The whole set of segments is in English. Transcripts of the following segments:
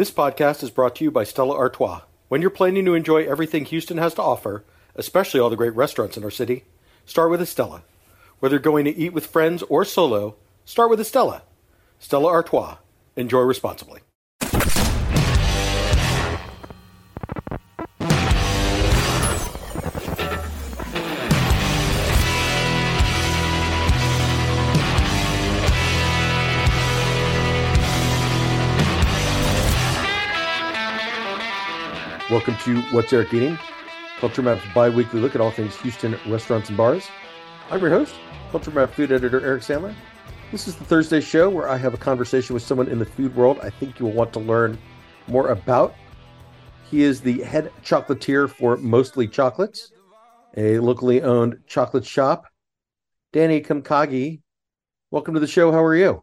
This podcast is brought to you by Stella Artois. When you're planning to enjoy everything Houston has to offer, especially all the great restaurants in our city, start with Stella. Whether you're going to eat with friends or solo, start with Estella. Stella Artois. Enjoy responsibly. Welcome to What's Eric Eating, Culture Map's bi-weekly look at all things Houston restaurants and bars. I'm your host, Culture Map food editor Eric Sandler. This is the Thursday show where I have a conversation with someone in the food world I think you'll want to learn more about. He is the head chocolatier for Mostly Chocolates, a locally owned chocolate shop. Dany Kamkhagi, welcome to the show. How are you?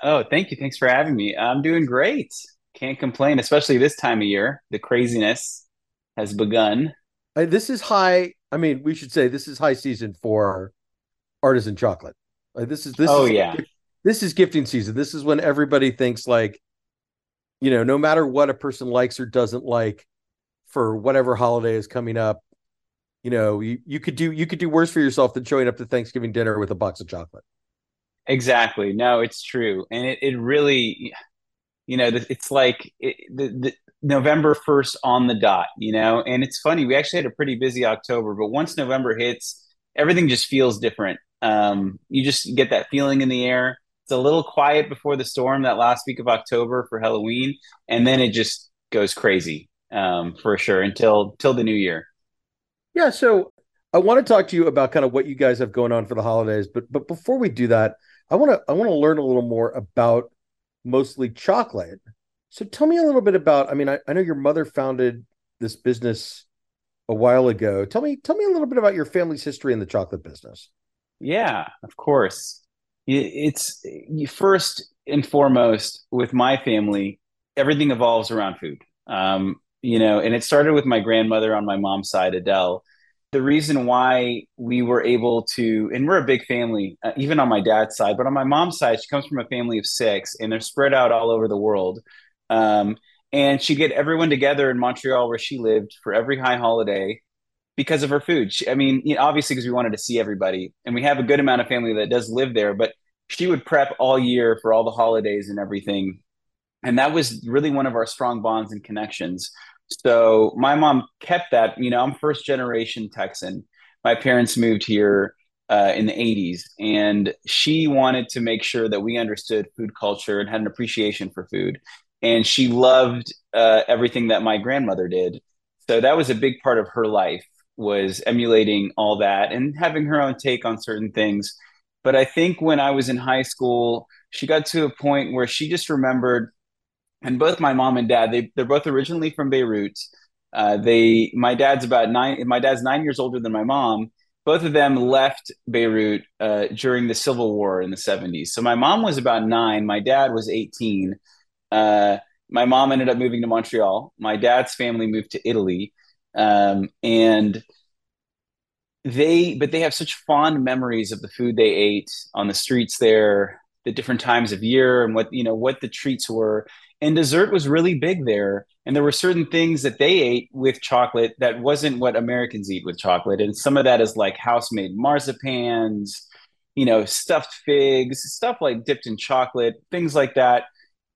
Oh, thank you. Thanks for having me. I'm doing great. Can't complain, especially this time of year. The craziness has begun. This is high. I mean, we should say this is high season for artisan chocolate. This is this. Oh is, yeah. This is gifting season. This is when everybody thinks like, you know, no matter what a person likes or doesn't like, for whatever holiday is coming up, you know, you, you could do you could do worse for yourself than showing up to Thanksgiving dinner with a box of chocolate. Exactly. No, it's true, and it it really you know, it's like it, the, the November 1st on the dot, you know, and it's funny. We actually had a pretty busy October, but once November hits, everything just feels different. Um, you just get that feeling in the air. It's a little quiet before the storm that last week of October for Halloween, and then it just goes crazy um, for sure until till the new year. Yeah, so I want to talk to you about kind of what you guys have going on for the holidays, but but before we do that, I want to I want to learn a little more about mostly chocolate. So tell me a little bit about. I mean, I, I know your mother founded this business a while ago. Tell me, tell me a little bit about your family's history in the chocolate business. Yeah, of course. It's first and foremost with my family. Everything evolves around food. Um, you know, and it started with my grandmother on my mom's side, Adele, the reason why we were able to, and we're a big family, uh, even on my dad's side, but on my mom's side, she comes from a family of six and they're spread out all over the world. Um, and she get everyone together in Montreal where she lived for every high holiday because of her food. She, I mean, you know, obviously because we wanted to see everybody, and we have a good amount of family that does live there. But she would prep all year for all the holidays and everything, and that was really one of our strong bonds and connections. So my mom kept that. You know, I'm first generation Texan. My parents moved here uh, in the 80s, and she wanted to make sure that we understood food culture and had an appreciation for food. And she loved uh, everything that my grandmother did. So that was a big part of her life was emulating all that and having her own take on certain things. But I think when I was in high school, she got to a point where she just remembered and both my mom and dad they they're both originally from Beirut. Uh, they my dad's about nine. My dad's nine years older than my mom. Both of them left Beirut uh, during the civil war in the seventies. So my mom was about nine. My dad was eighteen. Uh, my mom ended up moving to Montreal. My dad's family moved to Italy, um, and they but they have such fond memories of the food they ate on the streets there the different times of year and what you know what the treats were and dessert was really big there. And there were certain things that they ate with chocolate that wasn't what americans eat with chocolate. And some of that is like house made marzipans you know stuffed figs stuff like dipped in chocolate things like that.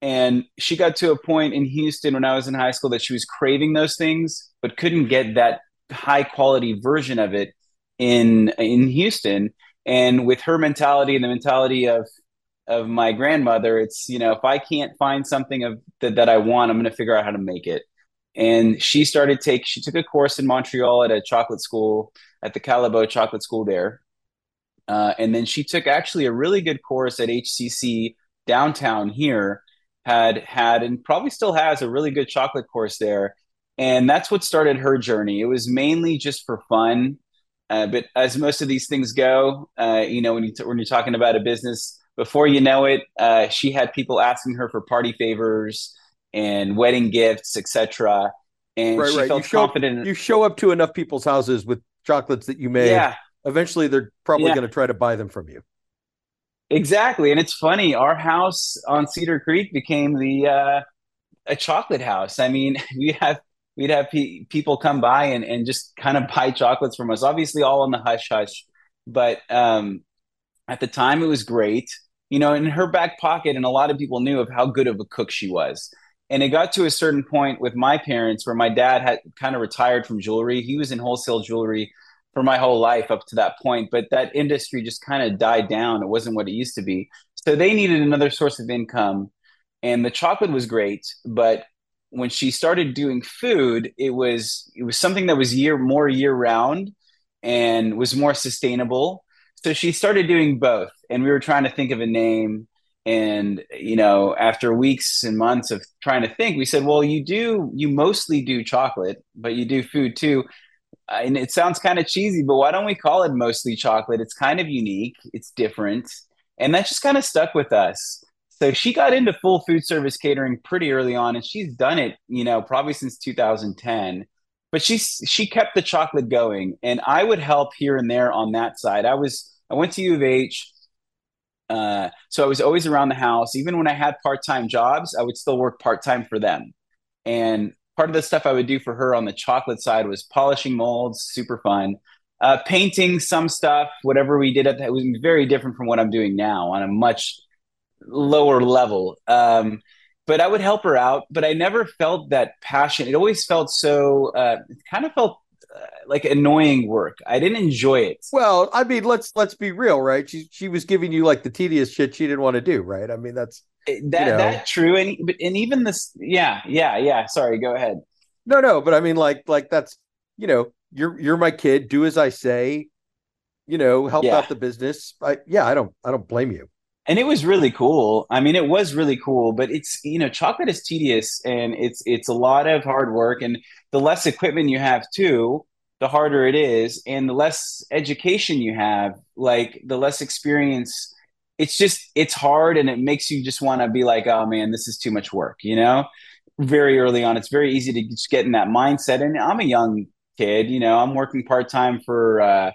And she got to a point in houston when i was in high school that she was craving those things but couldn't get that high quality version of it in in houston. And with her mentality and the mentality of of my grandmother it's you know if i can't find something of that, that i want i'm going to figure out how to make it. And she started take she took a course in montreal at a chocolate school at the Callebaut chocolate school there. Uh, and then she took actually a really good course at hcc downtown here had had and probably still has a really good chocolate course there. And that's what started her journey. It was mainly just for fun. Uh, but as most of these things go uh, you know when you t- when you're talking about a business before you know it, uh, she had people asking her for party favors and wedding gifts, etc. And right, she right. felt you confident. You show up to enough people's houses with chocolates that you made. Yeah. Eventually, they're probably yeah. going to try to buy them from you. Exactly, and it's funny. Our house on Cedar Creek became the uh, a chocolate house. I mean, we have we'd have pe- people come by and, and just kind of buy chocolates from us. Obviously, all on the hush hush, but um, at the time, it was great. You know, in her back pocket, and a lot of people knew of how good of a cook she was. And it got to a certain point with my parents where my dad had kind of retired from jewelry. He was in wholesale jewelry for my whole life up to that point, but that industry just kind of died down. It wasn't what it used to be. So they needed another source of income. And the chocolate was great, but when she started doing food, it was it was something that was year more year round and was more sustainable. So she started doing both, and we were trying to think of a name. And you know, after weeks and months of trying to think, we said, "Well, you do you mostly do chocolate, but you do food too." And it sounds kind of cheesy, but why don't we call it mostly chocolate? It's kind of unique, it's different, and that just kind of stuck with us. So she got into full food service catering pretty early on, and she's done it, you know, probably since 2010. But she she kept the chocolate going, and I would help here and there on that side. I was I went to U of H, uh, so I was always around the house. Even when I had part time jobs, I would still work part time for them. And part of the stuff I would do for her on the chocolate side was polishing molds, super fun. Uh, painting some stuff, whatever we did at that was very different from what I'm doing now on a much lower level. Um, but I would help her out. But I never felt that passion. It always felt so. Uh, it kind of felt Uh, like annoying work. I didn't enjoy it. Well, I mean, let's let's be real, right? She she was giving you like the tedious shit she didn't want to do, right? I mean, that's eh, that you know. that true. And and even this, yeah, yeah, yeah. Sorry, go ahead. No, no, but I mean, like like that's you know, you're you're my kid. Do as I say. You know, help yeah. out the business. I yeah, I don't I don't blame you and it was really cool. I mean, it was really cool, but it's you know, chocolate is tedious and it's it's a lot of hard work, and the less equipment you have too, the harder it is, and the less education you have, like the less experience. It's just it's hard, and it makes you just want to be like, oh man, this is too much work, you know. Very early on, it's very easy to just get in that mindset, and I'm a young kid, you know. I'm working part time for. Uh,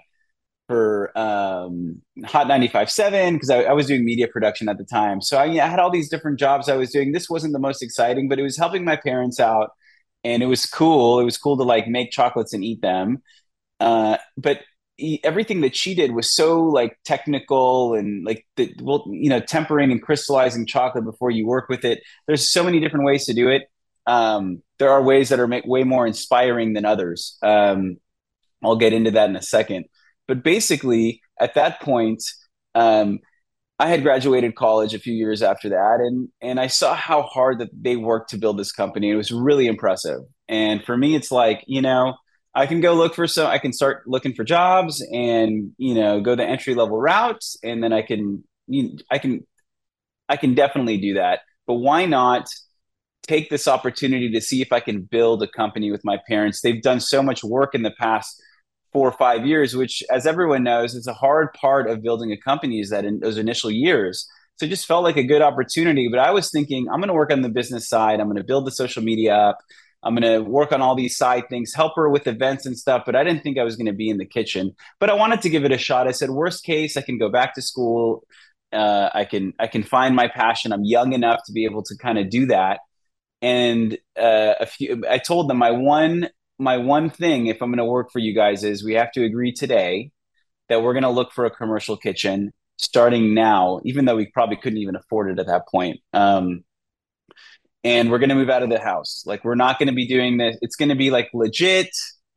for um, Hot 95.7 because I, I, was doing media production at the time. So I, I, had all these different jobs I was doing. This wasn't the most exciting, but it was helping my parents out, and it was cool. It was cool to like make chocolates and eat them. Uh, but everything that she did was so like technical and like the well, you know, tempering and crystallizing chocolate before you work with it. There's so many different ways to do it. Um, there are ways that are make, way more inspiring than others. Um, I'll get into that in a second but basically, at that point, um, I had graduated college a few years after that, and and I saw how hard that they worked to build this company. It was really impressive. And for me, it's like you know, I can go look for some. I can start looking for jobs, and you know, go the entry level routes, and then I can you, I can I can definitely do that. But why not? take this opportunity to see if I can build a company with my parents. They've done so much work in the past four or five years, which, as everyone knows, is a hard part of building a company is that in those initial years. So it just felt like a good opportunity. But I was thinking, I'm going to work on the business side. I'm going to build the social media up. I'm going to work on all these side things, help her with events and stuff. But I didn't think I was going to be in the kitchen. But I wanted to give it a shot. I said, worst case, I can go back to school. Uh, I can I can find my passion. I'm young enough to be able to kind of do that. And uh, a few, I told them my one my one thing, if I'm going to work for you guys, is we have to agree today that we're going to look for a commercial kitchen starting now, even though we probably couldn't even afford it at that point. Um, and we're going to move out of the house. Like, we're not going to be doing this. It's going to be like legit.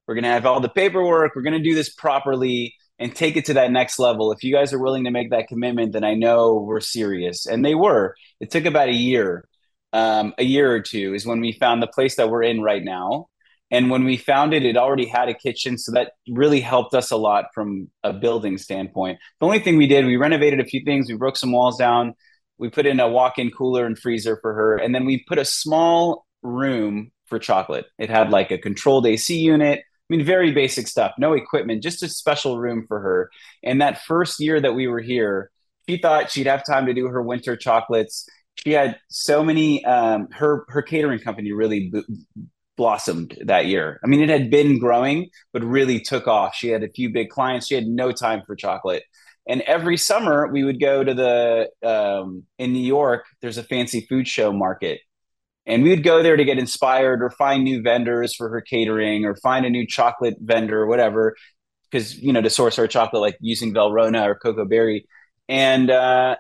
We're going to have all the paperwork. We're going to do this properly and take it to that next level. If you guys are willing to make that commitment, then I know we're serious. And they were. It took about a year, um, a year or two is when we found the place that we're in right now. And when we found it, it already had a kitchen. So that really helped us a lot from a building standpoint. The only thing we did, we renovated a few things. We broke some walls down. We put in a walk in cooler and freezer for her. And then we put a small room for chocolate. It had like a controlled AC unit. I mean, very basic stuff, no equipment, just a special room for her. And that first year that we were here, she thought she'd have time to do her winter chocolates she had so many um, her her catering company really blossomed that year. I mean, it had been growing, but really took off. She had a few big clients. She had no time for chocolate. And every summer we would go to the um, in New York. There's a fancy food show market, And we would go there to get inspired or find new vendors for her catering or find a new chocolate vendor or whatever, because, you know, to source our chocolate, like using Valrhona or Cacao Barry. And uh,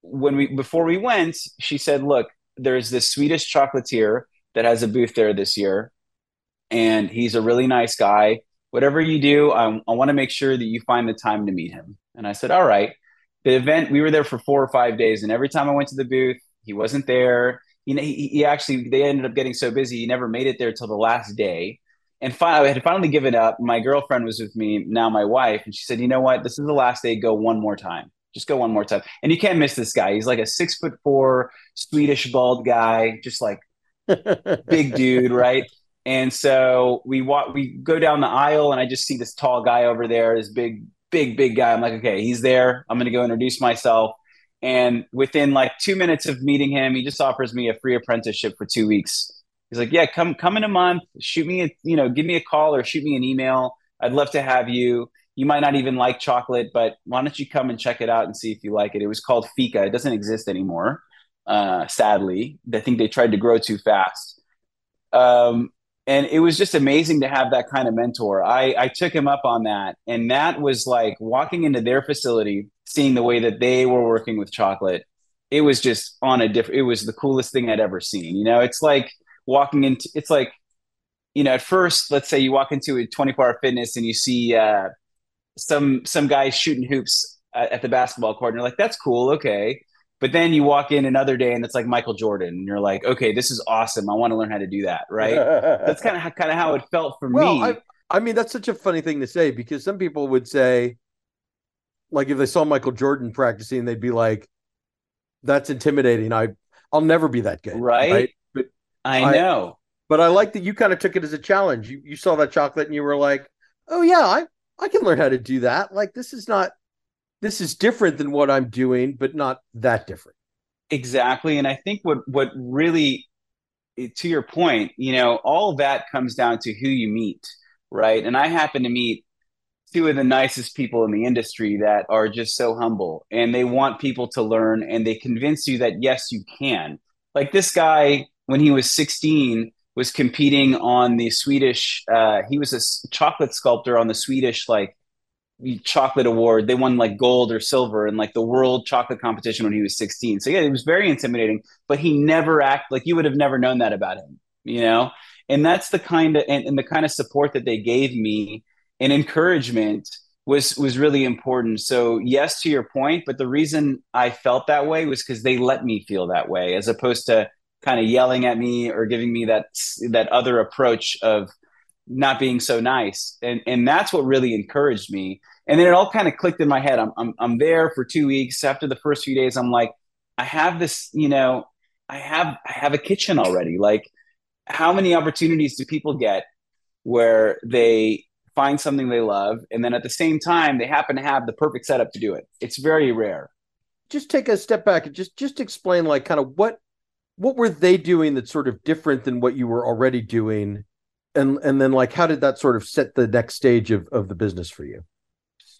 when we, before we went, she said, look, there's this Swedish chocolatier that has a booth there this year. And he's a really nice guy. Whatever you do, I, I want to make sure that you find the time to meet him. And I said, all right. The event, we were there for four or five days. And every time I went to the booth, he wasn't there. You know, he, he actually, they ended up getting so busy, he never made it there till the last day. And finally, I had finally given up. My girlfriend was with me, now my wife, and she said, you know what? This is the last day. Go one more time. Just go one more time. And you can't miss this guy. He's like a six foot four Swedish bald guy, just like big dude, right? And so we walk, we go down the aisle, and I just see this tall guy over there, this big, big, big guy. I'm like, okay, he's there. I'm to go introduce myself. And within like two minutes of meeting him, he just offers me a free apprenticeship for two weeks. He's like, yeah, come, come in a month, shoot me a, you know, give me a call or shoot me an email. I'd love to have you you might not even like chocolate, but why don't you come and check it out and see if you like it? It was called Fika. It doesn't exist anymore, uh, sadly. I think they tried to grow too fast. Um, and it was just amazing to have that kind of mentor. I, I took him up on that. And that was like walking into their facility, seeing the way that they were working with chocolate. It was just on a different, it was the coolest thing I'd ever seen. You know, it's like walking into, it's like, you know, at first, let's say you walk into a 24 hour fitness and you see, uh, some some guys shooting hoops at, at the basketball court, and you're like, that's cool, okay. But then you walk in another day and it's like Michael Jordan, and you're like, okay, this is awesome. I want to learn how to do that, right? that's kind of kind of how it felt for well, me. I, I mean, that's such a funny thing to say because some people would say, like, if they saw Michael Jordan practicing, they'd be like, "That's intimidating. I, I'll never be that good." Right. right? But I, I know. But I like that you kind of took it as a challenge. You you saw that chocolate and you were like, "Oh yeah, I I can learn how to do that. Like this is not this is different than what I'm doing, but not that different. Exactly. And I think what what really to your point, you know, all that comes down to who you meet, right? And I happen to meet two of the nicest people in the industry that are just so humble and they want people to learn and they convince you that yes, you can. Like this guy, when he was 16, was competing on the Swedish. Uh, he was a chocolate sculptor on the Swedish like chocolate award. They won like gold or silver in like the world chocolate competition when he was 16. So yeah, it was very intimidating. But he never act like you would have never known that about him, you know. And that's the kind of and, and the kind of support that they gave me and encouragement was was really important. So yes, to your point, but the reason I felt that way was because they let me feel that way, as opposed to kind of yelling at me or giving me that that other approach of not being so nice. And and that's what really encouraged me. And then it all kind of clicked in my head. I'm, I'm i'm there for two weeks. After the first few days i'm like i have this you know i have i have a kitchen already. Like how many opportunities do people get where they find something they love and then at the same time they happen to have the perfect setup to do it? It's very rare. Just take a step back and just just explain like kind of what what were they doing that's sort of different than what you were already doing and and then like how did that sort of set the next stage of, of the business for you?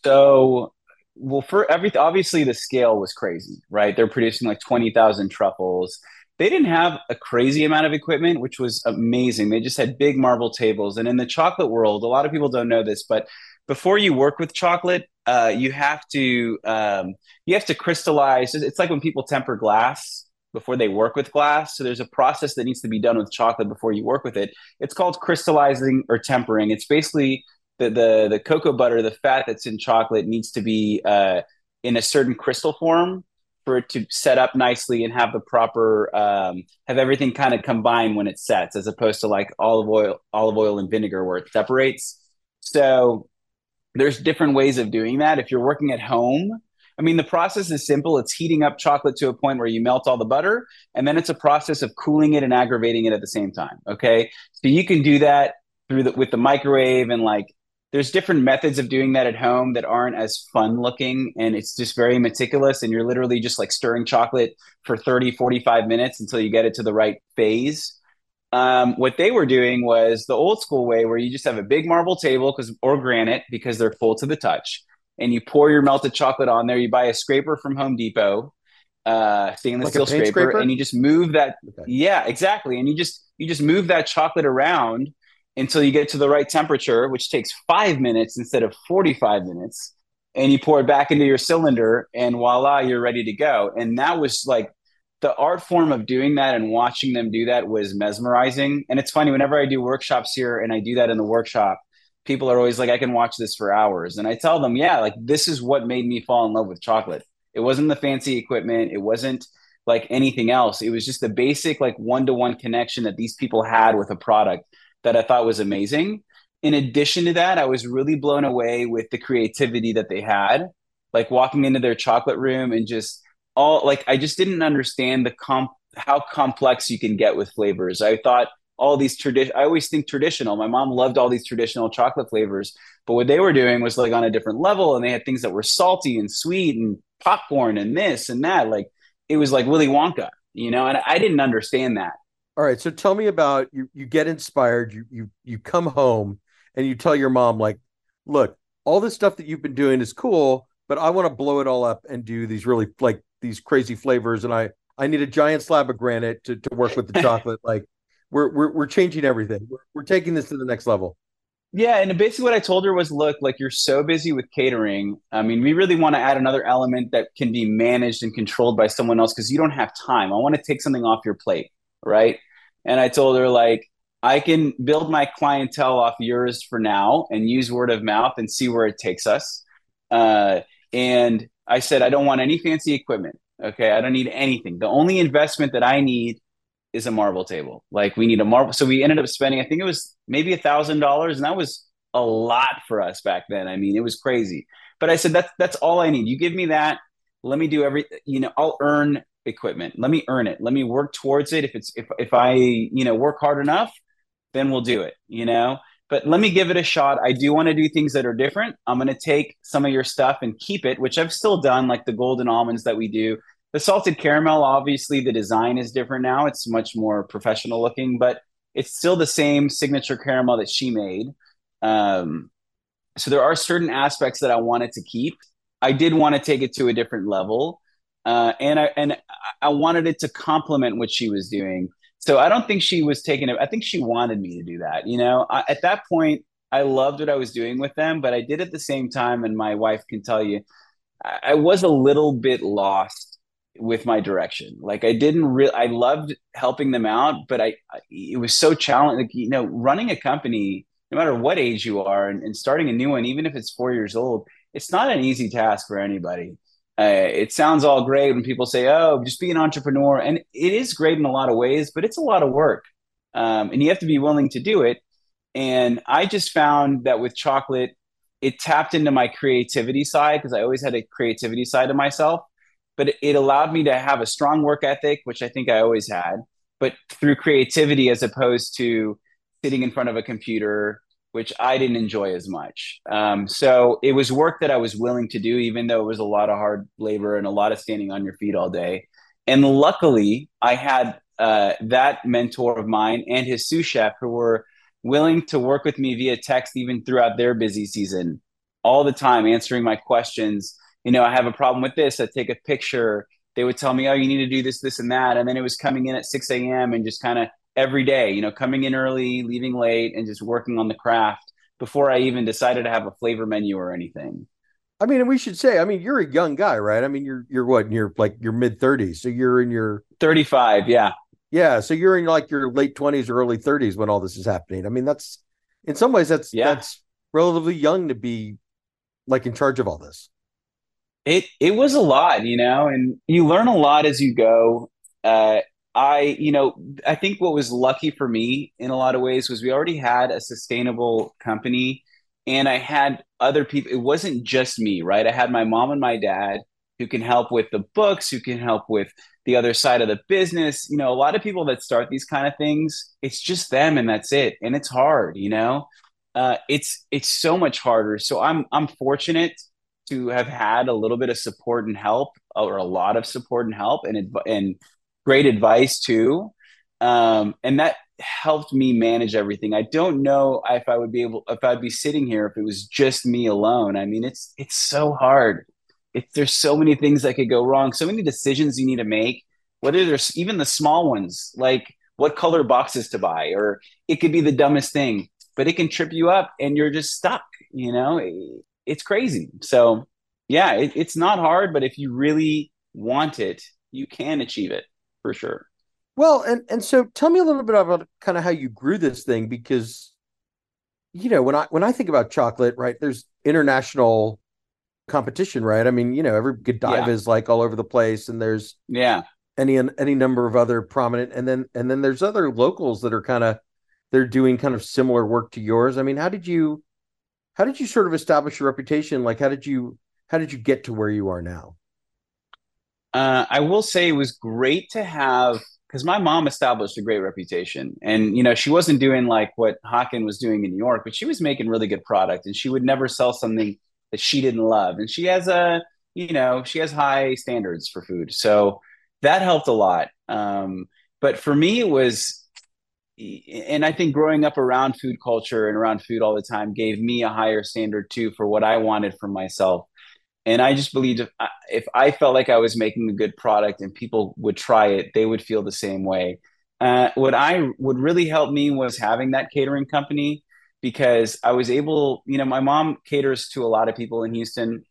So well for everything obviously the scale was crazy right? They're producing like 20000 truffles. They didn't have a crazy amount of equipment which was amazing. They just had big marble tables. And in the chocolate world a lot of people don't know this but before you work with chocolate uh, you have to um, you have to crystallize. It's like when people temper glass before they work with glass. So there's a process that needs to be done with chocolate before you work with it. It's called crystallizing or tempering. It's basically the the, the cocoa butter, the fat that's in chocolate needs to be uh, in a certain crystal form for it to set up nicely and have the proper um, have everything kind of combined when it sets, as opposed to like olive oil, olive oil and vinegar where it separates. So there's different ways of doing that. If you're working at home, I mean, the process is simple. It's heating up chocolate to a point where you melt all the butter, and then it's a process of cooling it and aggravating it at the same time. Okay, so you can do that through the with the microwave and like there's different methods of doing that at home that aren't as fun looking and it's just very meticulous and you're literally just like stirring chocolate for 30 45 minutes until you get it to the right phase um, what they were doing was the old school way where you just have a big marble table because or granite because they're full to the touch and you pour your melted chocolate on there. You buy a scraper from Home Depot. uh, stainless like steel scraper, scraper, and you just move that. Okay. Yeah, exactly. And you just you just move that chocolate around until you get to the right temperature, which takes five minutes instead of forty five minutes. And you pour it back into your cylinder, and voila, you're ready to go. And that was like the art form of doing that and watching them do that was mesmerizing. And it's funny whenever I do workshops here and I do that in the workshop, people are always like, I can watch this for hours. And I tell them, yeah, like this is what made me fall in love with chocolate. It wasn't the fancy equipment. It wasn't like anything else. It was just the basic, like one to one connection that these people had with a product that I thought was amazing. In addition to that, I was really blown away with the creativity that they had, like walking into their chocolate room and just all like, I just didn't understand the comp, how complex you can get with flavors. I thought all these tradition. I always think traditional. My mom loved all these traditional chocolate flavors, but what they were doing was like on a different level, and they had things that were salty and sweet and popcorn and this and that. Like it was like Willy Wonka, you know. And I didn't understand that. All right, so tell me about you. You get inspired. You you you come home and you tell your mom like, look, all this stuff that you've been doing is cool, but I want to blow it all up and do these really like these crazy flavors, and I I need a giant slab of granite to to work with the chocolate. like we're we're we're changing everything. We're, we're taking this to the next level. Yeah, and basically what I told her was, look, like you're so busy with catering. I mean, we really want to add another element that can be managed and controlled by someone else because you don't have time. I want to take something off your plate, right? And I told her like I can build my clientele off yours for now and use word of mouth and see where it takes us. Uh, and I said I don't want any fancy equipment. Okay, I don't need anything. The only investment that I need is a marble table. Like we need a marble. So we ended up spending, I think it was maybe a thousand dollars, and that was a lot for us back then. I mean, it was crazy. But I said that's that's all I need. You give me that. Let me do every. You know, I'll earn equipment. Let me earn it. Let me work towards it. If it's if if I you know work hard enough, then we'll do it. You know. But let me give it a shot. I do want to do things that are different. I'm going to take some of your stuff and keep it, which I've still done, like the golden almonds that we do the salted caramel, obviously, the design is different now. It's much more professional looking, but it's still the same signature caramel that she made. Um, so there are certain aspects that I wanted to keep. I did want to take it to a different level, uh, and I and I wanted it to complement what she was doing. So I don't think she was taking it. I think she wanted me to do that. You know, I, at that point, I loved what I was doing with them, but I did at the same time, and my wife can tell you, I, I was a little bit lost with my direction. Like I didn't really, I loved helping them out, but I, I, it was so challenging. Like, you know, running a company, no matter what age you are and, and, starting a new one, even if it's four years old, it's not an easy task for anybody. Uh, it sounds all great when people say, oh, just be an entrepreneur. And it is great in a lot of ways, but it's a lot of work. Um, and you have to be willing to do it. And I just found that with chocolate, it tapped into my creativity side because I always had a creativity side of myself but it allowed me to have a strong work ethic, which I think I always had, but through creativity as opposed to sitting in front of a computer, which I didn't enjoy as much. Um, so it was work that I was willing to do, even though it was a lot of hard labor and a lot of standing on your feet all day. And luckily, I had uh, that mentor of mine and his sous chef who were willing to work with me via text even throughout their busy season all the time answering my questions you know, I have a problem with this. I take a picture. They would tell me, oh, you need to do this, this, and that. And then it was coming in at 6 a.m. and just kind of every day, you know, coming in early, leaving late, and just working on the craft before I even decided to have a flavor menu or anything. I mean, we should say, I mean, you're a young guy, right? I mean, you're you're what? You're like your mid 30s. So you're in your 35, yeah. Yeah, so you're in like your late 20s or early 30s when all this is happening. I mean, that's in some ways that's yeah. that's relatively young to be like in charge of all this it it was a lot, you know, and you learn a lot as you go. Uh, I, you know, I think what was lucky for me in a lot of ways was we already had a sustainable company and I had other people. It wasn't just me, right? I had my mom and my dad who can help with the books, who can help with the other side of the business. You know, a lot of people that start these kind of things, it's just them and that's it. And it's hard, you know. Uh, it's it's so much harder. So I'm I'm fortunate to have had a little bit of support and help or a lot of support and help and and great advice too um, and that helped me manage everything i don't know if i would be able if i'd be sitting here if it was just me alone i mean it's it's so hard If there's so many things that could go wrong, so many decisions you need to make. Whether there's even the small ones, like what color boxes to buy, or it could be the dumbest thing, but it can trip you up and you're just stuck. You know, it's crazy. So, yeah, it, it's not hard, but if you really want it, you can achieve it for sure. Well, and and so tell me a little bit about kind of how you grew this thing because you know, when I when I think about chocolate, right, there's international competition, right? I mean, you know, every Godiva yeah. is like all over the place and there's yeah, any any number of other prominent and then and then there's other locals that are kind of they're doing kind of similar work to yours. I mean, how did you how did you sort of establish your reputation? Like how did you how did you get to where you are now? Uh, I will say it was great to have because my mom established a great reputation and you know she wasn't doing like what Håkan was doing in New York but she was making really good product and she would never sell something that she didn't love and she has a you know she has high standards for food so that helped a lot um, but for me it was and I think growing up around food culture and around food all the time gave me a higher standard too for what I wanted for myself and I just believed if I, if I felt like I was making a good product and people would try it, they would feel the same way. Uh, what I would really help me was having that catering company because I was able, you know, my mom caters to a lot of people in Houston,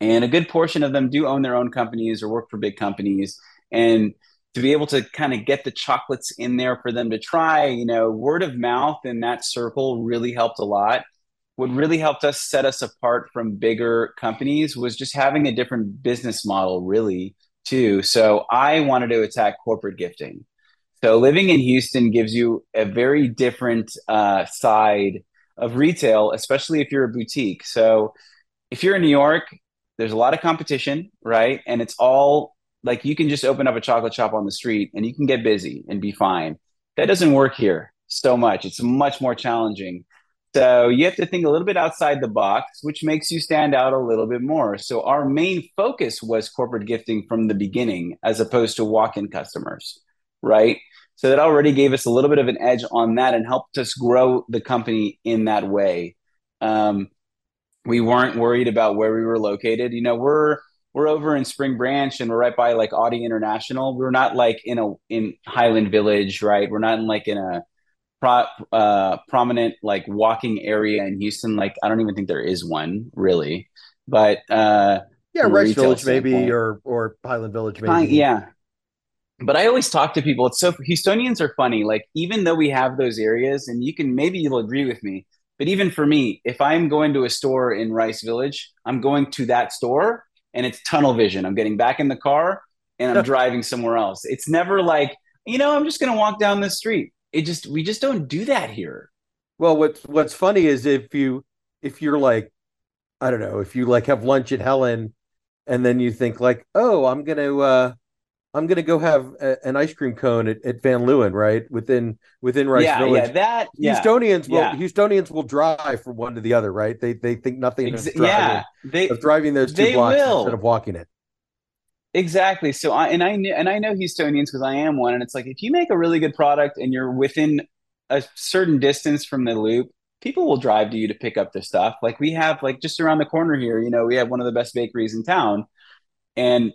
and a good portion of them do own their own companies or work for big companies. And to be able to kind of get the chocolates in there for them to try, you know, word of mouth in that circle really helped a lot. What really helped us set us apart from bigger companies was just having a different business model really too. So i wanted to attack corporate gifting. So living in houston gives you a very different uh, side of retail especially if you're a boutique. So if you're in new york there's a lot of competition right? And it's all like you can just open up a chocolate shop on the street and you can get busy and be fine that doesn't work here so much it's much more challenging so you have to think a little bit outside the box, which makes you stand out a little bit more. So our main focus was corporate gifting from the beginning, as opposed to walk-in customers, right? So that already gave us a little bit of an edge on that and helped us grow the company in that way. Um, we weren't worried about where we were located. You know, we're we're over in Spring Branch and we're right by like Audi International. We're not like in a in Highland Village, right? We're not in like in a pro, uh, prominent like walking area in Houston. Like I don't even think there is one really, but uh, yeah, Rice Village maybe or or Highland Village maybe. Uh, yeah, but I always talk to people. It's so Houstonians are funny. Like even though we have those areas, and you can maybe you'll agree with me, but even for me, if I'm going to a store in Rice Village, I'm going to that store and it's tunnel vision. I'm getting back in the car and I'm driving somewhere else. It's never like, you know, I'm just going to walk down the street it just we just don't do that here. Well, what's what's funny is if you if you're like I don't know, if you like have lunch at Helen and then you think like, "Oh, I'm going to uh I'm going to go have a, an ice cream cone at, at, Van Leeuwen, right? Within within Rice yeah, Village. Yeah, that yeah, Houstonians will yeah. Houstonians will drive from one to the other, right? They they think nothing Ex- of driving, yeah, they, of driving those two blocks will. instead of walking it. Exactly. So I and I knew and I know Houstonians because I am one, and it's like if you make a really good product and you're within a certain distance from the loop, people will drive to you to pick up their stuff. Like we have like just around the corner here, you know, we have one of the best bakeries in town, and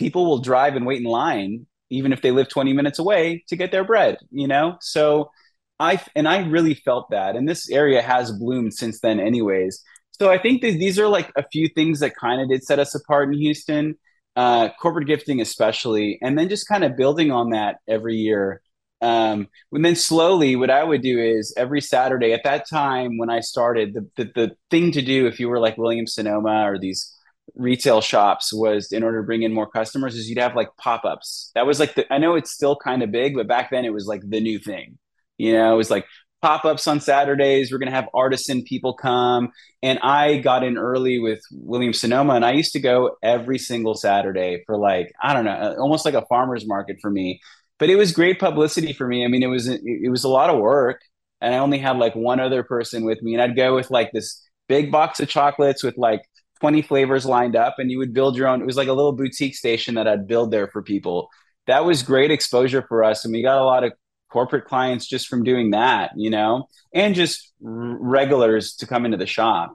people will drive and wait in line even if they live 20 minutes away to get their bread, you know? So I and I really felt that. And this area has bloomed since then anyways. So I think that these are like a few things that kind of did set us apart in Houston uh, corporate gifting especially, and then just kind of building on that every year. Um, and then slowly, what I would do is every Saturday at that time when I started, the, the, the thing to do if you were like Williams Sonoma or these retail shops was in order to bring in more customers is you'd have like pop-ups. That was like the, I know it's still kind of big, but back then it was like the new thing. You know, it was like pop ups on Saturdays. We're going to have artisan people come. And I got in early with William Sonoma, and I used to go every single Saturday for like, I don't know, uh, almost like a farmer's market for me. But it was great publicity for me. I mean, it was it was a lot of work, and I only had like one other person with me, and I'd go with like this big box of chocolates with like 20 flavors lined up, and you would build your own. It was like a little boutique station that I'd build there for people. That was great exposure for us, and we got a lot of corporate clients just from doing that, you know, and just r- regulars to come into the shop.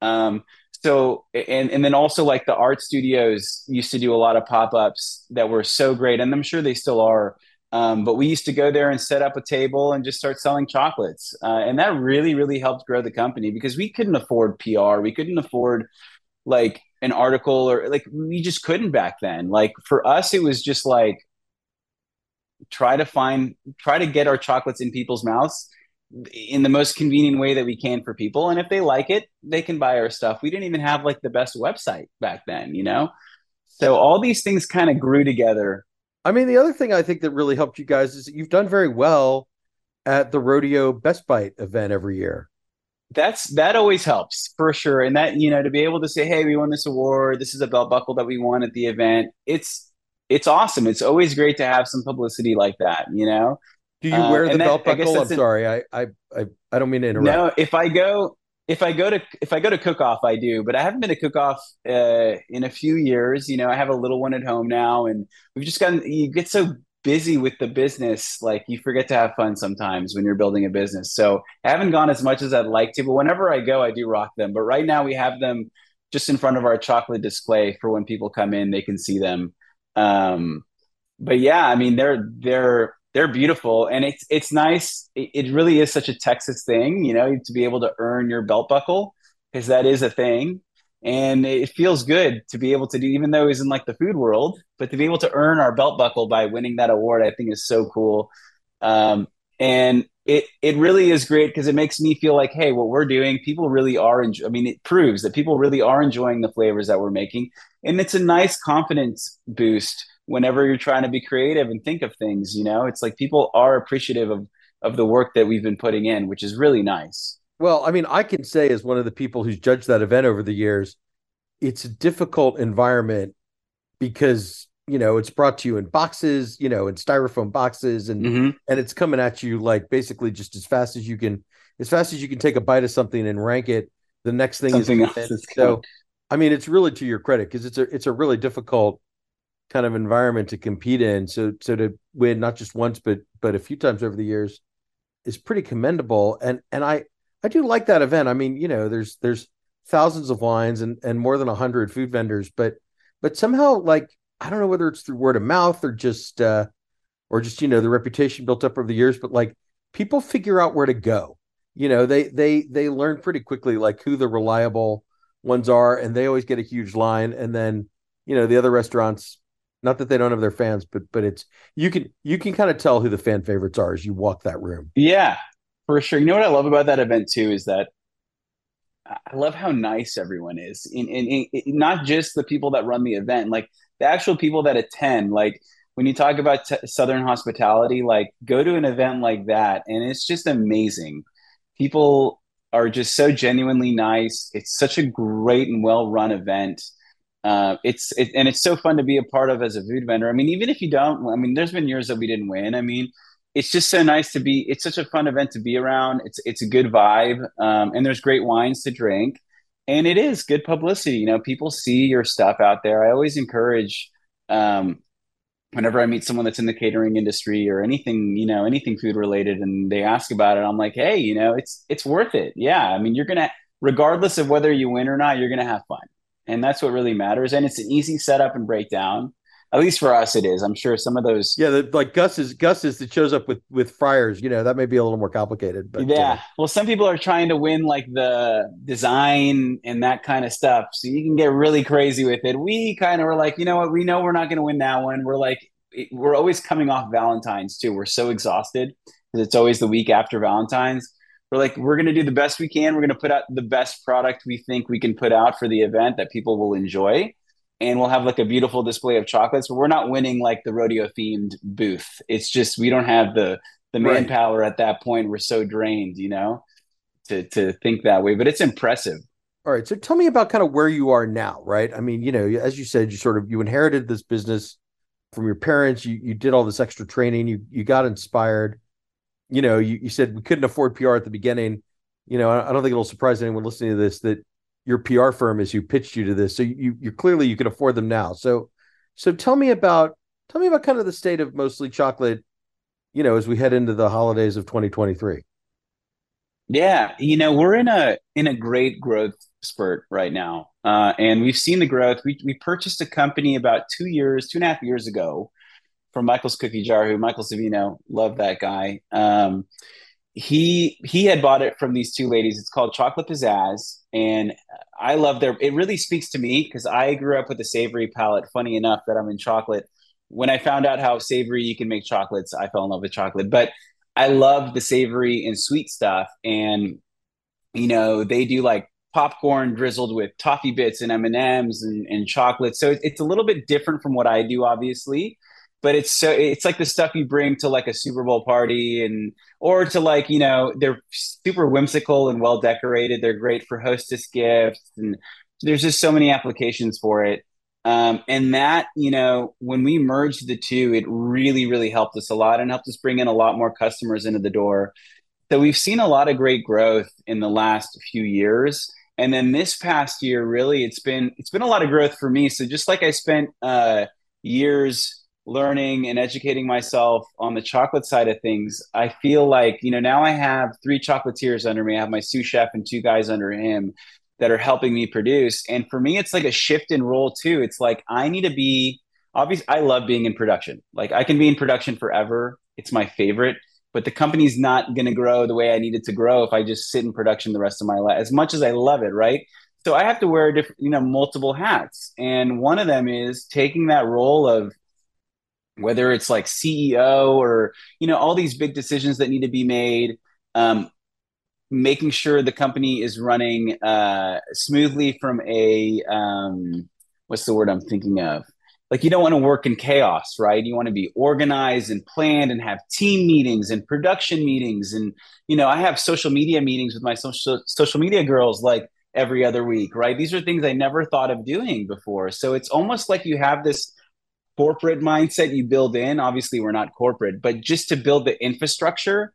Um, so and and then also like the art studios used to do a lot of pop-ups that were so great and i'm sure they still are um, but we used to go there and set up a table and just start selling chocolates uh, and that really really helped grow the company because we couldn't afford pr we couldn't afford like an article or like we just couldn't back then like for us it was just like try to find try to get our chocolates in people's mouths in the most convenient way that we can for people. And if they like it, they can buy our stuff. We didn't even have like the best website back then, you know? So all these things kind of grew together. I mean, the other thing I think that really helped you guys is that you've done very well at the rodeo Best Bite event every year. That's that always helps for sure. And that, you know, to be able to say, hey, we won this award, this is a belt buckle that we won at the event. It's it's awesome. It's always great to have some publicity like that, you know? Do you wear uh, the belt that, buckle? I'm sorry, I, I I I don't mean to interrupt. No, if I go if I go to if I go to cook off, I do, but I haven't been to cook off uh, in a few years. You know, I have a little one at home now, and we've just gotten. You get so busy with the business, like you forget to have fun sometimes when you're building a business. So I haven't gone as much as I'd like to, but whenever I go, I do rock them. But right now, we have them just in front of our chocolate display for when people come in, they can see them. Um, but yeah, I mean, they're they're they're beautiful and it's it's nice it, it, really is such a texas thing you know to be able to earn your belt buckle because that is a thing and it feels good to be able to do even though he's in like the food world but to be able to earn our belt buckle by winning that award i think is so cool. Um, and it it really is great because it makes me feel like hey what we're doing people really are i mean it proves that people really are enjoying the flavors that we're making. And it's a nice confidence boost whenever you're trying to be creative and think of things you know? It's like people are appreciative of of the work that we've been putting in which is really nice well i mean i can say as one of the people who's judged that event over the years it's a difficult environment because you know it's brought to you in boxes you know in styrofoam boxes and mm-hmm. and it's coming at you like basically just as fast as you can as fast as you can take a bite of something and rank it the next thing something is, is so i mean it's really to your credit because it's a it's a really difficult kind of environment to compete in. So so to win not just once but but a few times over the years is pretty commendable. And and I I do like that event. I mean, you know, there's there's thousands of wines and and more than a hundred food vendors, but but somehow like I don't know whether it's through word of mouth or just uh or just you know the reputation built up over the years, but like people figure out where to go. You know, they they they learn pretty quickly like who the reliable ones are, and they always get a huge line, and then you know the other restaurants not that they don't have their fans, but but it's you can you can kind of tell who the fan favorites are as you walk that room. Yeah, for sure. You know what I love about that event too is that I love how nice everyone is, in, not just the people that run the event, like the actual people that attend. Like when you talk about t- Southern hospitality, like go to an event like that, and it's just amazing. People are just so genuinely nice. It's such a great and well run event uh, it's it, and it's so fun to be a part of as a food vendor. I mean, even if you don't, I mean, there's been years that we didn't win. I mean, it's just so nice to be. It's such a fun event to be around. It's it's a good vibe, um, and there's great wines to drink, and it is good publicity. You know, people see your stuff out there. I always encourage. Um, whenever I meet someone that's in the catering industry or anything, you know, anything food related, and they ask about it, I'm like, hey, you know, it's it's worth it. Yeah, I mean, you're gonna, regardless of whether you win or not, you're gonna have fun and that's what really matters. And it's an easy setup and breakdown. At least for us, it is. I'm sure some of those. Yeah, the, like Gus is Gus is that shows up with with fryers. You know, that may be a little more complicated. But yeah, uh, well, some people are trying to win like the design and that kind of stuff, so you can get really crazy with it. We kind of were like, you know what? We know we're not going to win that one. We're like, we're always coming off Valentine's too. We're so exhausted because it's always the week after Valentine's we're like we're going to do the best we can we're going to put out the best product we think we can put out for the event that people will enjoy and we'll have like a beautiful display of chocolates but we're not winning like the rodeo themed booth. It's just we don't have the the manpower right. at that point. We're so drained you know to to think that way but it's impressive. All right so tell me about kind of where you are now right? I mean you know as you said you sort of you inherited this business from your parents. You you did all this extra training. You you got inspired. You know, you, you said we couldn't afford PR at the beginning. You know, I, I don't think it'll surprise anyone listening to this that your PR firm is who pitched you to this. So you you clearly you can afford them now. So so tell me about tell me about kind of the state of mostly chocolate, you know, as we head into the holidays of 2023. Yeah, you know, we're in a in a great growth spurt right now, uh, and we've seen the growth. We we purchased a company about two years, two and a half years ago, from Michael's Cookie Jar, who Michael Savino, love that guy. Um, he he had bought it from these two ladies. It's called Chocolate Pizzazz, and I love their. It really speaks to me because I grew up with a savory palate. Funny enough, that I'm in chocolate. When I found out how savory you can make chocolates, I fell in love with chocolate. But I love the savory and sweet stuff, and you know they do like popcorn drizzled with toffee bits and M and M's and chocolate. So it's a little bit different from what I do, obviously but it's so it's like the stuff you bring to like a Super Bowl party and or to like you know they're super whimsical and well decorated. They're great for hostess gifts and there's just so many applications for it. Um, and that you know when we merged the two, it really really helped us a lot and helped us bring in a lot more customers into the door. So we've seen a lot of great growth in the last few years. And then this past year, really, it's been it's been a lot of growth for me. So just like I spent uh, years learning and educating myself on the chocolate side of things, I feel like, you know, now I have three chocolatiers under me. I have my sous chef and two guys under him that are helping me produce. And for me, it's like a shift in role too. It's like I need to be obviously I love being in production. Like I can be in production forever. It's my favorite. But the company's not going to grow the way I need it to grow if I just sit in production the rest of my life. As much as I love it, right? So I have to wear different, you know, multiple hats. And one of them is taking that role of whether it's like CEO or you know all these big decisions that need to be made, um, making sure the company is running uh, smoothly from a um, what's the word I'm thinking of? Like you don't want to work in chaos, right? You want to be organized and planned and have team meetings and production meetings and you know I have social media meetings with my social social media girls like every other week, right? These are things I never thought of doing before. So it's almost like you have this corporate mindset you build in. Obviously, we're not corporate, but just to build the infrastructure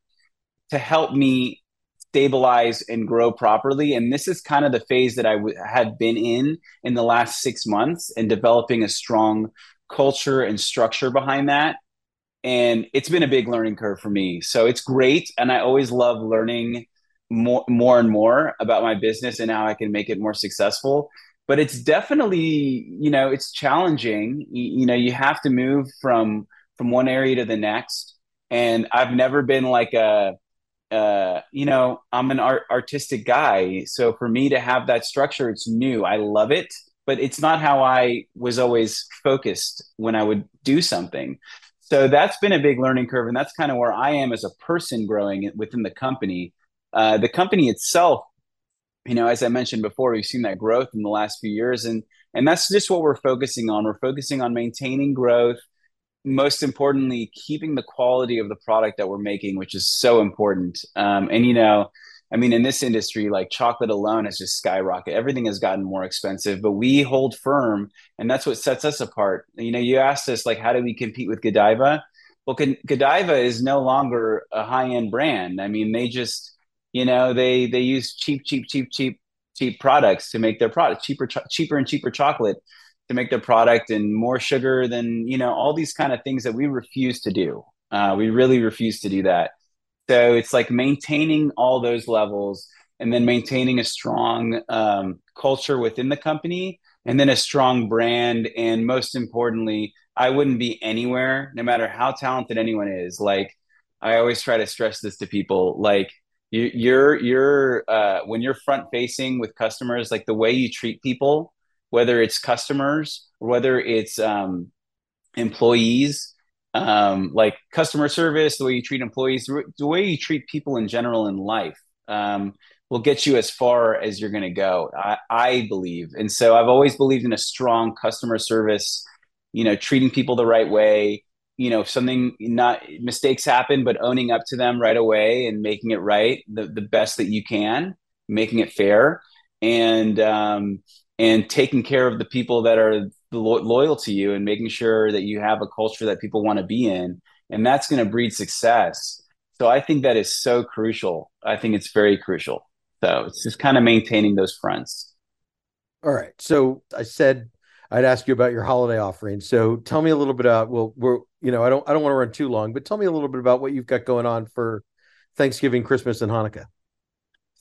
to help me stabilize and grow properly. And this is kind of the phase that I w- had been in in the last six months and developing a strong culture and structure behind that. And it's been a big learning curve for me. So it's great. And I always love learning more, more and more about my business and how I can make it more successful but it's definitely you know it's challenging. You, you, know you have to move from from one area to the next. And i've never been like a uh, you know i'm an art, artistic guy. So for me to have that structure it's new. I love it but it's not how i was always focused when i would do something. So that's been a big learning curve and that's kind of where i am as a person growing within the company. Uh, the company itself you know, as I mentioned before, we've seen that growth in the last few years, and and that's just what we're focusing on. We're focusing on maintaining growth. Most importantly, keeping the quality of the product that we're making, which is so important. Um, and you know, I mean, in this industry, like chocolate alone has just skyrocketed. Everything has gotten more expensive, but we hold firm, and that's what sets us apart. You know, you asked us like, how do we compete with Godiva? Well, Godiva is no longer a high end brand. I mean, they just you know they they use cheap cheap cheap cheap cheap products to make their product cheaper ch- cheaper and cheaper chocolate to make their product and more sugar than you know all these kind of things that we refuse to do. Uh, we really refuse to do that. So it's like maintaining all those levels and then maintaining a strong um, culture within the company and then a strong brand. And most importantly i wouldn't be anywhere no matter how talented anyone is. Like i always try to stress this to people like you, you're you're uh, when you're front facing with customers, like the way you treat people, whether it's customers whether it's um, employees, um, like customer service, the way you treat employees, the way you treat people in general in life, um, will get you as far as you're going to go. I, I believe, and so I've always believed in a strong customer service. You know, treating people the right way, you know, something not mistakes happen, but owning up to them right away and making it right the, the best that you can, making it fair and, um, and taking care of the people that are lo- loyal to you and making sure that you have a culture that people want to be in. And that's going to breed success. So I think that is so crucial. I think it's very crucial. So it's just kind of maintaining those fronts. All right. So I said I'd ask you about your holiday offering. So tell me a little bit about well, we're you know I don't I don't want to run too long, but tell me a little bit about what you've got going on for Thanksgiving, Christmas, and Hanukkah.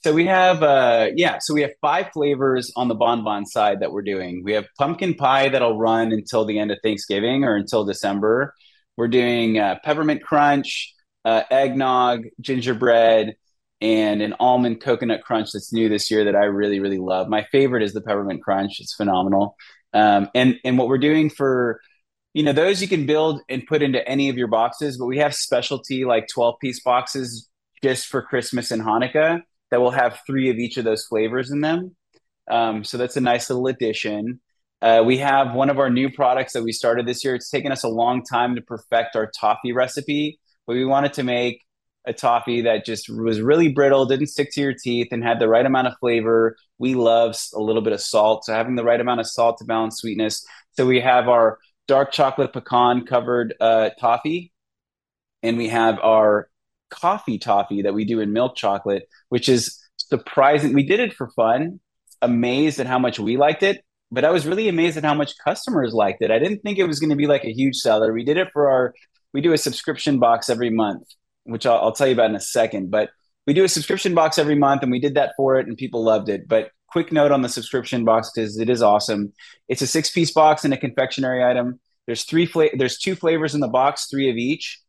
So we have, uh, yeah, so we have five flavors on the bonbon side that we're doing. We have pumpkin pie that'll run until the end of Thanksgiving or until December. We're doing uh, peppermint crunch, uh, eggnog, gingerbread, and an almond coconut crunch that's new this year that I really, really love. My favorite is the peppermint crunch. It's phenomenal. Um, and and what we're doing for you know those you can build and put into any of your boxes, but we have specialty like 12 piece boxes just for Christmas and Hanukkah that will have three of each of those flavors in them. Um, so that's a nice little addition. Uh, we have one of our new products that we started this year. It's taken us a long time to perfect our toffee recipe, but we wanted to make a toffee that just was really brittle, didn't stick to your teeth, and had the right amount of flavor. We love a little bit of salt, so having the right amount of salt to balance sweetness. So we have our dark chocolate pecan covered uh, toffee, and we have our coffee toffee that we do in milk chocolate, which is surprising. We did it for fun, amazed at how much we liked it, but I was really amazed at how much customers liked it. I didn't think it was going to be like a huge seller. We did it for our, we do a subscription box every month, which I'll, I'll tell you about in a second. But we do a subscription box every month, and we did that for it, and people loved it. But quick note on the subscription box because it is awesome. It's a six piece box and a confectionery item. There's three fla- there's two flavors in the box, three of each.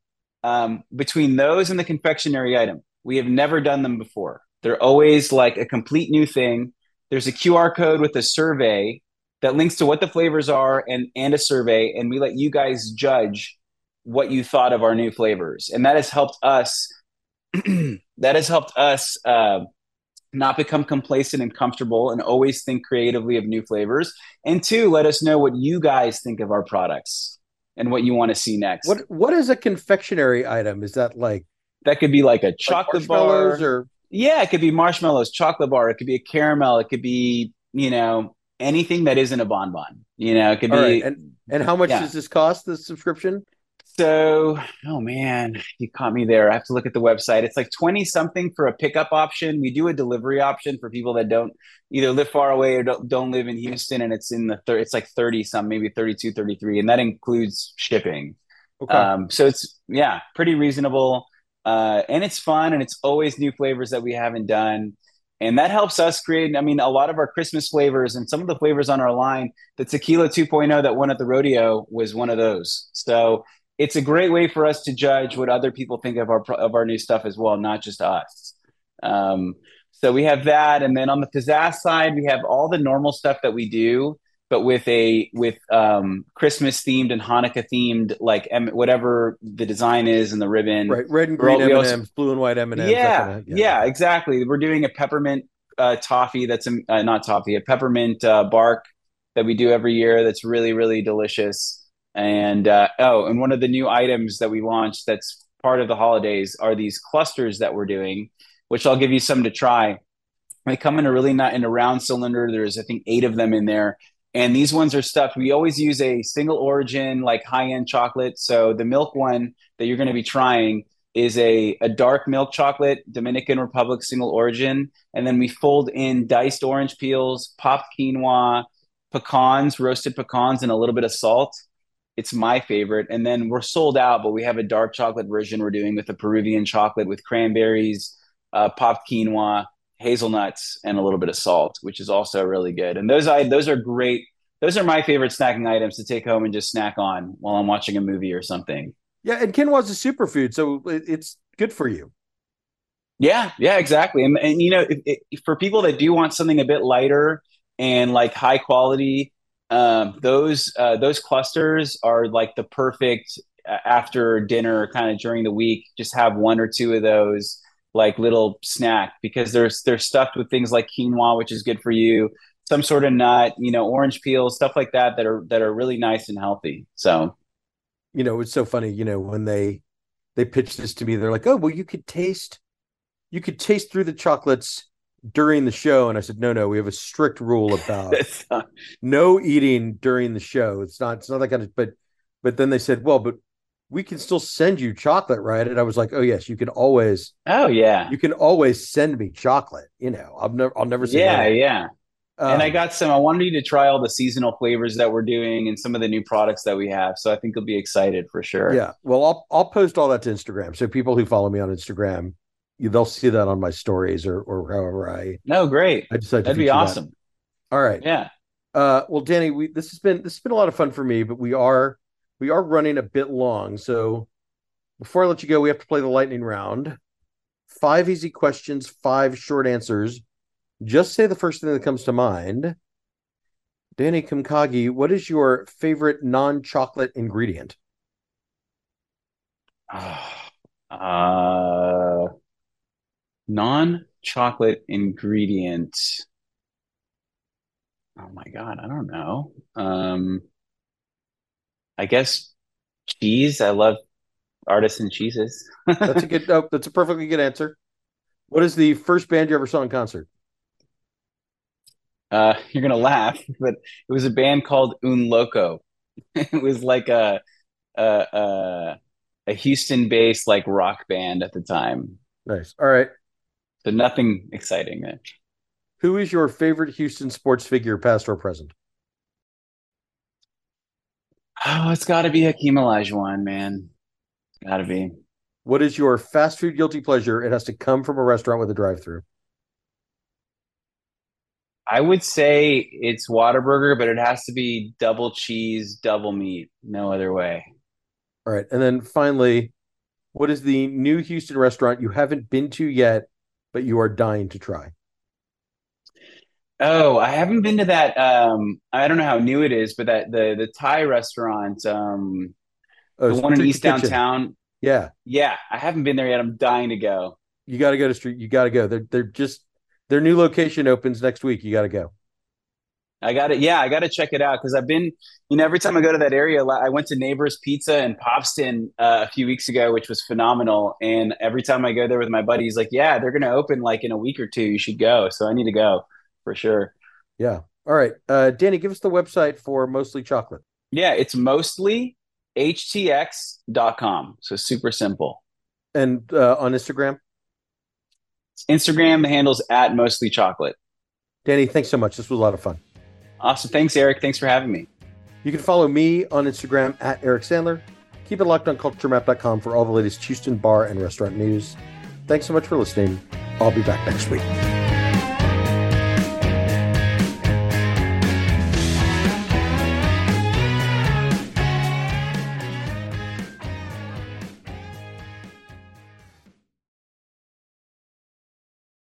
Um, between those and the confectionery item, we have never done them before. They're always like a complete new thing. There's a QR code with a survey that links to what the flavors are and and a survey, and we let you guys judge what you thought of our new flavors, and that has helped us. that has helped us uh, not become complacent and comfortable, and always think creatively of new flavors. And two, let us know what you guys think of our products and what you want to see next. What What is a confectionery item? Is that like that could be like a chocolate like bar or yeah, it could be marshmallows, chocolate bar, it could be a caramel, it could be you know anything that isn't a bonbon. You know, it could be. Right. And and how much Yeah. does this cost? The subscription? So, oh man, you caught me there. I have to look at the website. It's like 20 something for a pickup option. We do a delivery option for people that don't either live far away or don't, don't live in Houston and it's in the thir- it's like 30 some, maybe 32, 33 and that includes shipping. Okay. Um, so it's yeah, pretty reasonable. Uh, and it's fun and it's always new flavors that we haven't done. And that helps us create, I mean, a lot of our Christmas flavors and some of the flavors on our line, the tequila 2.0 that won at the rodeo was one of those. So it's a great way for us to judge what other people think of our of our new stuff as well, not just us. Um, so we have that, and then on the pizzazz side, we have all the normal stuff that we do, but with a with um, Christmas themed and Hanukkah themed, like M- whatever the design is and the ribbon. right. Red and green M and M's, blue and white M and M's. Yeah, yeah, exactly. We're doing a peppermint uh, toffee that's a, uh, not toffee, a peppermint uh, bark that we do every year. That's really really delicious. And uh, oh, and one of the new items that we launched that's part of the holidays are these clusters that we're doing, which I'll give you some to try. They come in a really not in a round cylinder. There's I think eight of them in there. And these ones are stuffed. We always use a single origin, like high end chocolate. So the milk one that you're going to be trying is a, a dark milk chocolate, Dominican Republic single origin. And then we fold in diced orange peels, popped quinoa, pecans, roasted pecans, and a little bit of salt. It's my favorite. And then we're sold out, but we have a dark chocolate version we're doing with a Peruvian chocolate with cranberries, uh, popped quinoa, hazelnuts, and a little bit of salt, which is also really good. And those I those are great. Those are my favorite snacking items to take home and just snack on while I'm watching a movie or something. Yeah, and quinoa's a superfood, so it's good for you. Yeah, yeah, exactly. And, and you know, for people that do want something a bit lighter and like high quality, um, those uh, those clusters are like the perfect uh, after dinner, kind of during the week. Just have one or two of those like little snack because there's they're stuffed with things like quinoa, which is good for you, some sort of nut, you know, orange peels, stuff like that that are that are really nice and healthy. So You know, it's so funny. You know, when they they pitched this to me, they're like, "Oh, well, you could taste, you could taste through the chocolates during the show," and I said, "No, no, we have a strict rule about uh, no eating during the show. It's not, it's not that kind of." But, but then they said, "Well, but we can still send you chocolate, right?" And I was like, "Oh yes, you can always, oh yeah, you can always send me chocolate. You know, i've never, I'll never say yeah, yeah. and I Um, got some. I wanted you to try all the seasonal flavors that we're doing and some of the new products that we have. So I think you'll be excited for sure. Yeah. Well, I'll I'll post all that to Instagram. So people who follow me on Instagram, they'll see that on my stories or or however I. No, great. I decide that'd be awesome. That. All right. Yeah. Uh, well, Dany, we this has been this has been a lot of fun for me, but we are we are running a bit long. So before I let you go, we have to play the lightning round. Five easy questions, five short answers. Just say the first thing that comes to mind. Dany Kamkhagi, what is your favorite non-chocolate ingredient? Uh, non-chocolate ingredient. Oh my god, I don't know. Um, I guess cheese. I love artisan cheeses. that's a good. Oh, that's a perfectly good answer. What is the first band you ever saw in concert? Uh, you're gonna laugh, but it was a band called Un Loco. it was like a a, a, a Houston-based like rock band at the time. Nice. All right. So nothing exciting there. Who is your favorite Houston sports figure, past or present? Oh, it's got to be Hakeem Olajuwon, man. Got to be. What is your fast food guilty pleasure? It has to come from a restaurant with a drive-through. I would say it's Whataburger, but it has to be double cheese, double meat. No other way. All right. And then finally, what is the new Houston restaurant you haven't been to yet, but you are dying to try? Oh, I haven't been to that. Um, I don't know how new it is, but that the the Thai restaurant, um, oh, the one in East Kitchen. Downtown. Yeah, yeah, I haven't been there yet. I'm dying to go. You got to go to street. You got to go. They're they're just their new location opens next week. You got to go. I got it. Yeah, I got to check it out because I've been, you know, every time I go to that area, I went to Neighbors Pizza in Popston uh, a few weeks ago, which was phenomenal. And every time I go there with my buddies, like, yeah, they're going to open like in a week or two. You should go. So I need to go for sure. Yeah. All right. Uh, Dany, give us the website for Mostly Chocolate. Yeah, it's mostly htx.com. So super simple. And uh, on Instagram? Instagram, the handle's at mostly chocolate. Dany, thanks so much. This was a lot of fun. Awesome. Thanks, Eric. Thanks for having me. You can follow me on Instagram at Eric Sandler. Keep it locked on culturemap.com for all the latest Houston bar and restaurant news. Thanks so much for listening. I'll be back next week.